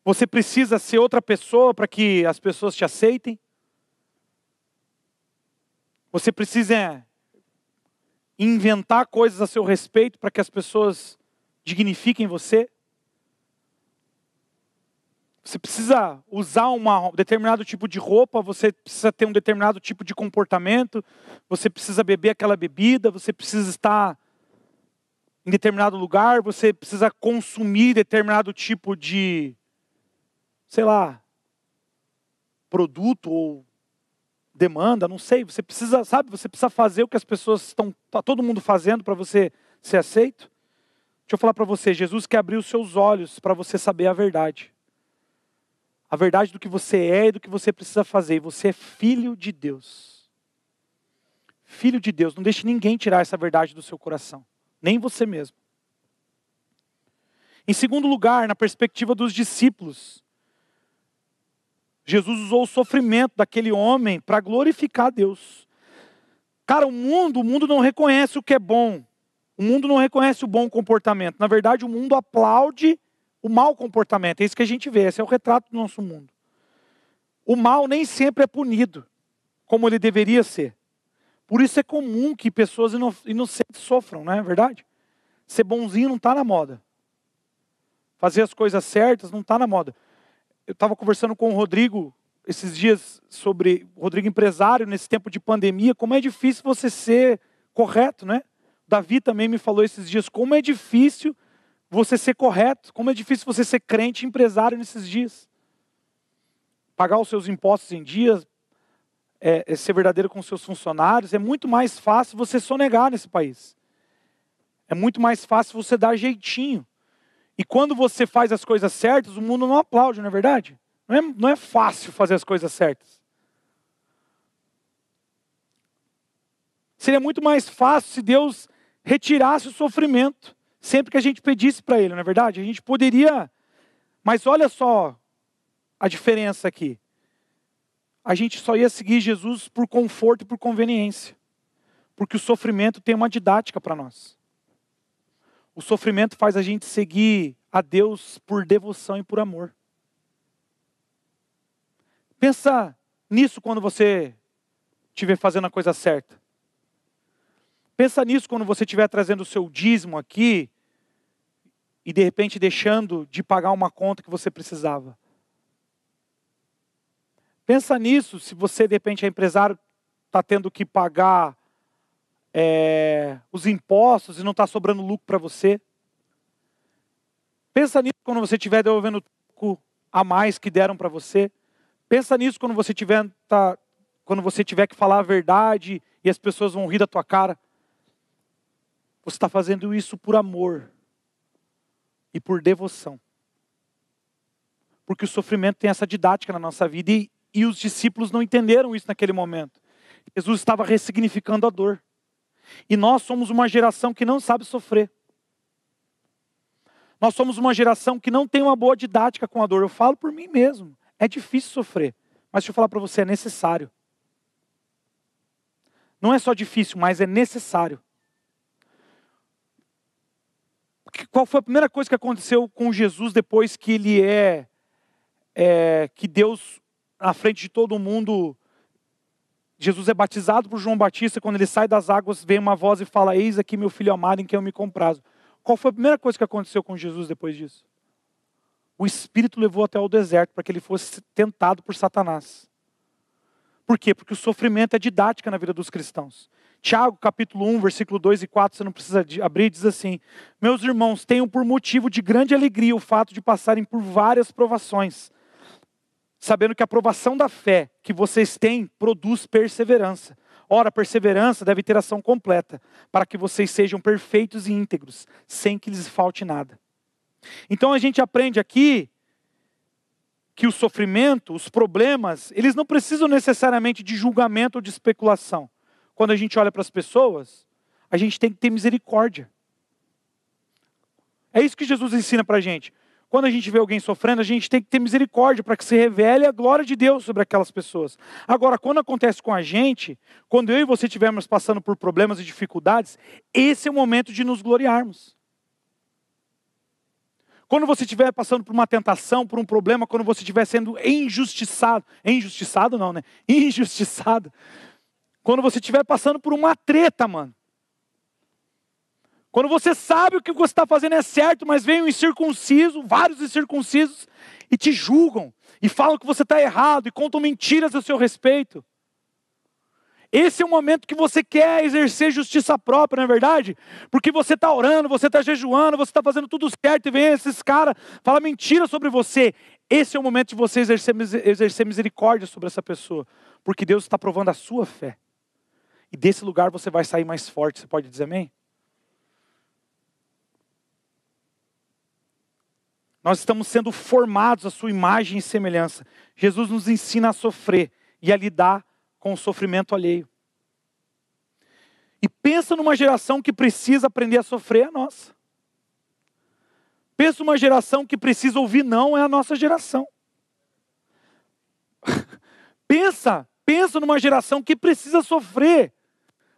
Você precisa ser outra pessoa para que as pessoas te aceitem? Você precisa inventar coisas a seu respeito para que as pessoas dignifiquem você? Você precisa usar um determinado tipo de roupa, você precisa ter um determinado tipo de comportamento, você precisa beber aquela bebida, você precisa estar em determinado lugar, você precisa consumir determinado tipo de sei lá, produto ou demanda, não sei. Você precisa, sabe, você precisa fazer o que as pessoas estão, tá todo mundo fazendo para você ser aceito. Deixa eu falar para você, Jesus quer abrir os seus olhos para você saber a verdade. A verdade do que você é e do que você precisa fazer. E você é filho de Deus. Filho de Deus. Não deixe ninguém tirar essa verdade do seu coração. Nem você mesmo. Em segundo lugar, na perspectiva dos discípulos, Jesus usou o sofrimento daquele homem para glorificar Deus. Cara, o mundo, o mundo não reconhece o que é bom. O mundo não reconhece o bom comportamento. Na verdade, o mundo aplaude o mau comportamento. É isso que a gente vê, esse é o retrato do nosso mundo. o mal nem sempre é punido como ele deveria ser. Por isso é comum que pessoas inocentes sofram, não é verdade? Ser bonzinho não está na moda. Fazer as coisas certas não está na moda. Eu estava conversando com o Rodrigo esses dias sobre Rodrigo empresário nesse tempo de pandemia, como é difícil você ser correto, né? Davi também me falou esses dias como é difícil você ser correto, como é difícil você ser crente empresário nesses dias. Pagar os seus impostos em dias, é, é ser verdadeiro com os seus funcionários, é muito mais fácil você sonegar nesse país. É muito mais fácil você dar jeitinho. E quando você faz as coisas certas, o mundo não aplaude, não é verdade? Não é, não é fácil fazer as coisas certas. Seria muito mais fácil se Deus retirasse o sofrimento sempre que a gente pedisse para Ele, não é verdade? A gente poderia. Mas olha só a diferença aqui. A gente só ia seguir Jesus por conforto e por conveniência. Porque o sofrimento tem uma didática para nós. O sofrimento faz a gente seguir a Deus por devoção e por amor. Pensa nisso quando você estiver fazendo a coisa certa. Pensa nisso quando você estiver trazendo o seu dízimo aqui e de repente deixando de pagar uma conta que você precisava. Pensa nisso se você de repente é empresário, está tendo que pagar é, os impostos e não está sobrando lucro para você. Pensa nisso quando você estiver devolvendo o a mais que deram para você. Pensa nisso quando você tiver, tá, quando você tiver que falar a verdade e as pessoas vão rir da tua cara. Você está fazendo isso por amor e por devoção. Porque o sofrimento tem essa didática na nossa vida e, e os discípulos não entenderam isso naquele momento. Jesus estava ressignificando a dor. E nós somos uma geração que não sabe sofrer. Nós somos uma geração que não tem uma boa didática com a dor. Eu falo por mim mesmo. É difícil sofrer, mas deixa eu falar para você, é necessário. Não é só difícil, mas é necessário. Qual foi a primeira coisa que aconteceu com Jesus depois que ele é, é que Deus, na frente de todo mundo, Jesus é batizado por João Batista, quando ele sai das águas, vem uma voz e fala: Eis aqui meu filho amado em quem eu me comprazo. Qual foi a primeira coisa que aconteceu com Jesus depois disso? o Espírito levou até o deserto para que ele fosse tentado por Satanás. Por quê? Porque o sofrimento é didática na vida dos cristãos. Tiago, capítulo 1, versículo 2 e 4, você não precisa abrir, diz assim: Meus irmãos, tenham por motivo de grande alegria o fato de passarem por várias provações, sabendo que a provação da fé que vocês têm produz perseverança. Ora, perseverança deve ter ação completa, para que vocês sejam perfeitos e íntegros, sem que lhes falte nada. Então a gente aprende aqui que o sofrimento, os problemas, eles não precisam necessariamente de julgamento ou de especulação. Quando a gente olha para as pessoas, a gente tem que ter misericórdia. É isso que Jesus ensina para a gente. Quando a gente vê alguém sofrendo, a gente tem que ter misericórdia para que se revele a glória de Deus sobre aquelas pessoas. Agora, quando acontece com a gente, quando eu e você estivermos passando por problemas e dificuldades, esse é o momento de nos gloriarmos. Quando você estiver passando por uma tentação, por um problema, quando você estiver sendo injustiçado, injustiçado não, né? Injustiçado. Quando você estiver passando por uma treta, mano. Quando você sabe o que você está fazendo é certo, mas vem um incircunciso, vários incircuncisos, e te julgam, e falam que você está errado, e contam mentiras a seu respeito. Esse é o momento que você quer exercer justiça própria, não é verdade? Porque você está orando, você está jejuando, você está fazendo tudo certo e vem esses caras falar mentira sobre você. Esse é o momento de você exercer, exercer misericórdia sobre essa pessoa, porque Deus está provando a sua fé. E desse lugar você vai sair mais forte. Você pode dizer amém? Nós estamos sendo formados à sua imagem e semelhança. Jesus nos ensina a sofrer e a lidar com o sofrimento alheio. E pensa numa geração que precisa aprender a sofrer, é a nossa. Pensa numa geração que precisa ouvir não, é a nossa geração. pensa, pensa numa geração que precisa sofrer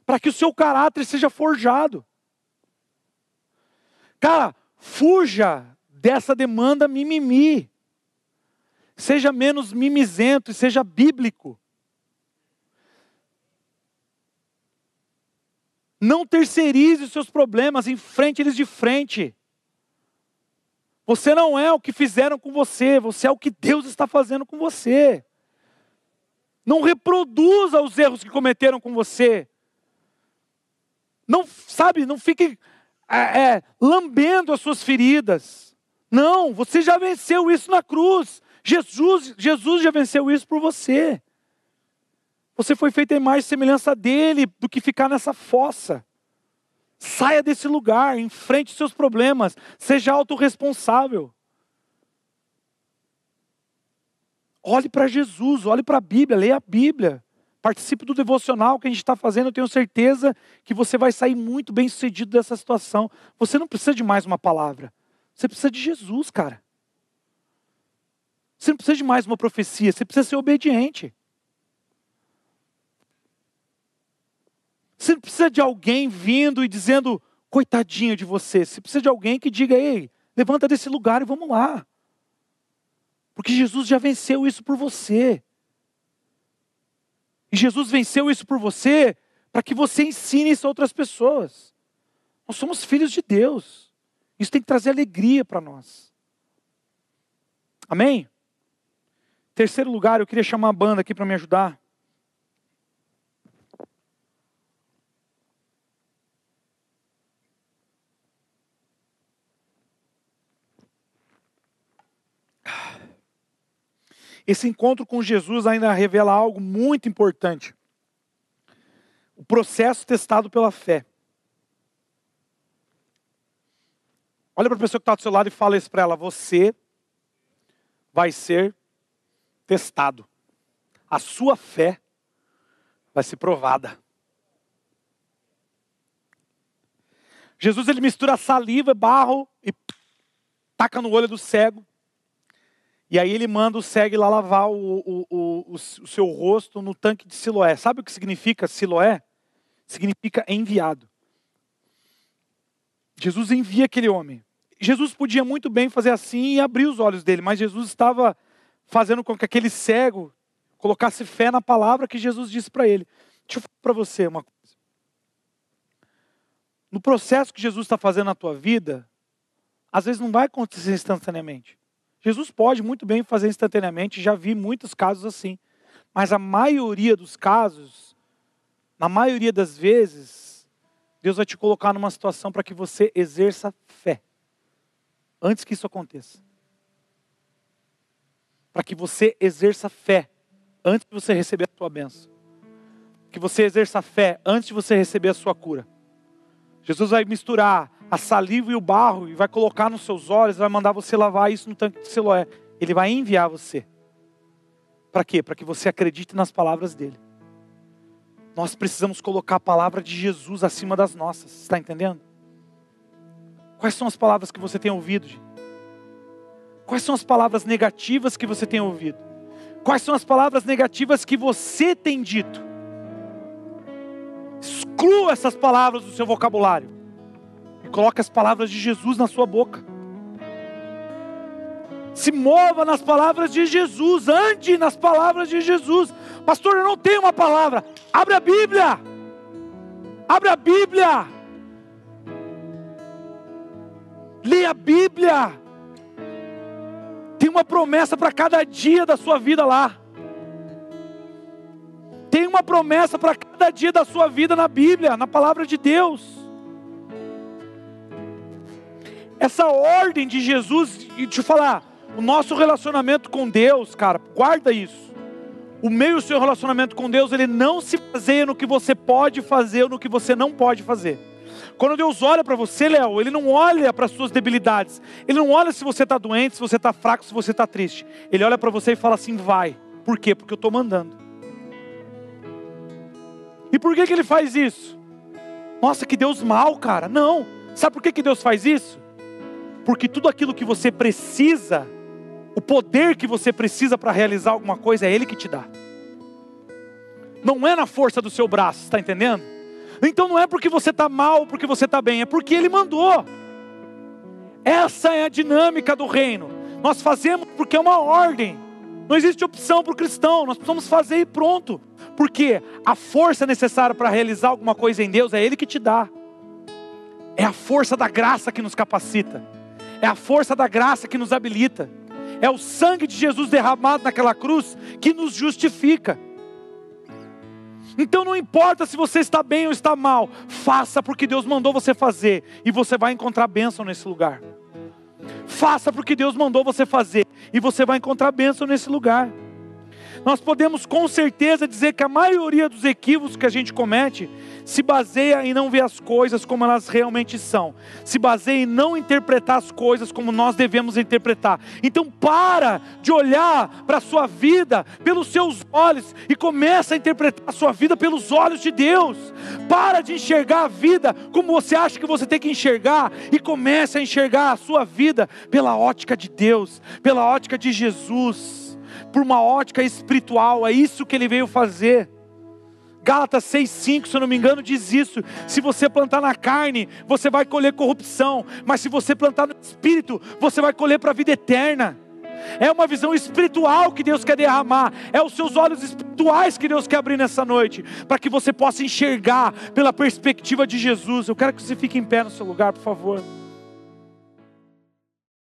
para que o seu caráter seja forjado. Cara, fuja dessa demanda mimimi. Seja menos mimizento e seja bíblico. Não terceirize os seus problemas, enfrente eles de frente. Você não é o que fizeram com você, você é o que Deus está fazendo com você. Não reproduza os erros que cometeram com você. Não, sabe, não fique é, é, lambendo as suas feridas. Não, você já venceu isso na cruz. Jesus, Jesus já venceu isso por você. Você foi feito em mais semelhança dele do que ficar nessa fossa. Saia desse lugar, enfrente seus problemas, seja autorresponsável. Olhe para Jesus, olhe para a Bíblia, leia a Bíblia. Participe do devocional que a gente está fazendo, eu tenho certeza que você vai sair muito bem sucedido dessa situação. Você não precisa de mais uma palavra, você precisa de Jesus, cara. Você não precisa de mais uma profecia, você precisa ser obediente. Você não precisa de alguém vindo e dizendo, coitadinho de você. Você precisa de alguém que diga, ei, levanta desse lugar e vamos lá. Porque Jesus já venceu isso por você. E Jesus venceu isso por você para que você ensine isso a outras pessoas. Nós somos filhos de Deus. Isso tem que trazer alegria para nós. Amém? Terceiro lugar, eu queria chamar a banda aqui para me ajudar. Esse encontro com Jesus ainda revela algo muito importante. O processo testado pela fé. Olha para a pessoa que está do seu lado e fala isso para ela: você vai ser testado. A sua fé vai ser provada. Jesus ele mistura saliva, barro e taca no olho do cego. E aí ele manda o cego lá lavar o, o, o, o, seu rosto no tanque de Siloé. Sabe o que significa Siloé? Significa enviado. Jesus envia aquele homem. Jesus podia muito bem fazer assim e abrir os olhos dele, mas Jesus estava fazendo com que aquele cego colocasse fé na palavra que Jesus disse para ele. Deixa eu falar para você uma coisa. No processo que Jesus está fazendo na tua vida, às vezes não vai acontecer instantaneamente. Jesus pode muito bem fazer instantaneamente, já vi muitos casos assim. Mas a maioria dos casos, na maioria das vezes, Deus vai te colocar numa situação para que você exerça fé. Antes que isso aconteça. Para que você exerça fé antes de você receber a sua bênção. Que você exerça fé antes de você receber a sua cura. Jesus vai misturar a saliva e o barro e vai colocar nos seus olhos, vai mandar você lavar isso no tanque de Siloé. Ele vai enviar você. Para quê? Para que você acredite nas palavras dele. Nós precisamos colocar a palavra de Jesus acima das nossas. Está entendendo? Quais são as palavras que você tem ouvido? Quais são as palavras negativas que você tem ouvido? Quais são as palavras negativas que você tem dito? Exclua essas palavras do seu vocabulário. Coloque as palavras de Jesus na sua boca. Se mova nas palavras de Jesus, ande nas palavras de Jesus. Pastor, eu não tenho uma palavra. Abre a Bíblia. Abre a Bíblia. Leia a Bíblia. Tem uma promessa para cada dia da sua vida lá. Tem uma promessa para cada dia da sua vida na Bíblia, na palavra de Deus. essa ordem de Jesus, e te falar, o nosso relacionamento com Deus, cara, guarda isso. O meio do seu relacionamento com Deus, ele não se baseia no que você pode fazer ou no que você não pode fazer. Quando Deus olha para você, Léo, Ele não olha para as suas debilidades. Ele não olha se você está doente, se você está fraco, se você está triste. Ele olha para você e fala assim: vai. Por quê? Porque eu estou mandando. E por que, que Ele faz isso? Nossa, que Deus mal, cara. Não. Sabe por que, que Deus faz isso? Porque tudo aquilo que você precisa, o poder que você precisa para realizar alguma coisa, é Ele que te dá. Não é na força do seu braço, está entendendo? Então não é porque você está mal, porque você está bem, é porque Ele mandou. Essa é a dinâmica do reino. Nós fazemos porque é uma ordem. Não existe opção para o cristão, nós precisamos fazer e pronto. Porque a força necessária para realizar alguma coisa em Deus é Ele que te dá. É a força da graça que nos capacita. É a força da graça que nos habilita. É o sangue de Jesus derramado naquela cruz que nos justifica. Então não importa se você está bem ou está mal, faça porque Deus mandou você fazer e você vai encontrar bênção nesse lugar. Faça porque Deus mandou você fazer e você vai encontrar bênção nesse lugar. Nós podemos com certeza dizer que a maioria dos equívocos que a gente comete se baseia em não ver as coisas como elas realmente são, se baseia em não interpretar as coisas como nós devemos interpretar. Então para de olhar para a sua vida pelos seus olhos e começa a interpretar a sua vida pelos olhos de Deus. Para de enxergar a vida como você acha que você tem que enxergar e comece a enxergar a sua vida pela ótica de Deus, pela ótica de Jesus, por uma ótica espiritual. É isso que ele veio fazer. Gálatas 6,5, se eu não me engano, diz isso. Se você plantar na carne, você vai colher corrupção, mas se você plantar no espírito, você vai colher para a vida eterna. É uma visão espiritual que Deus quer derramar, é os seus olhos espirituais que Deus quer abrir nessa noite, para que você possa enxergar pela perspectiva de Jesus. Eu quero que você fique em pé no seu lugar, por favor.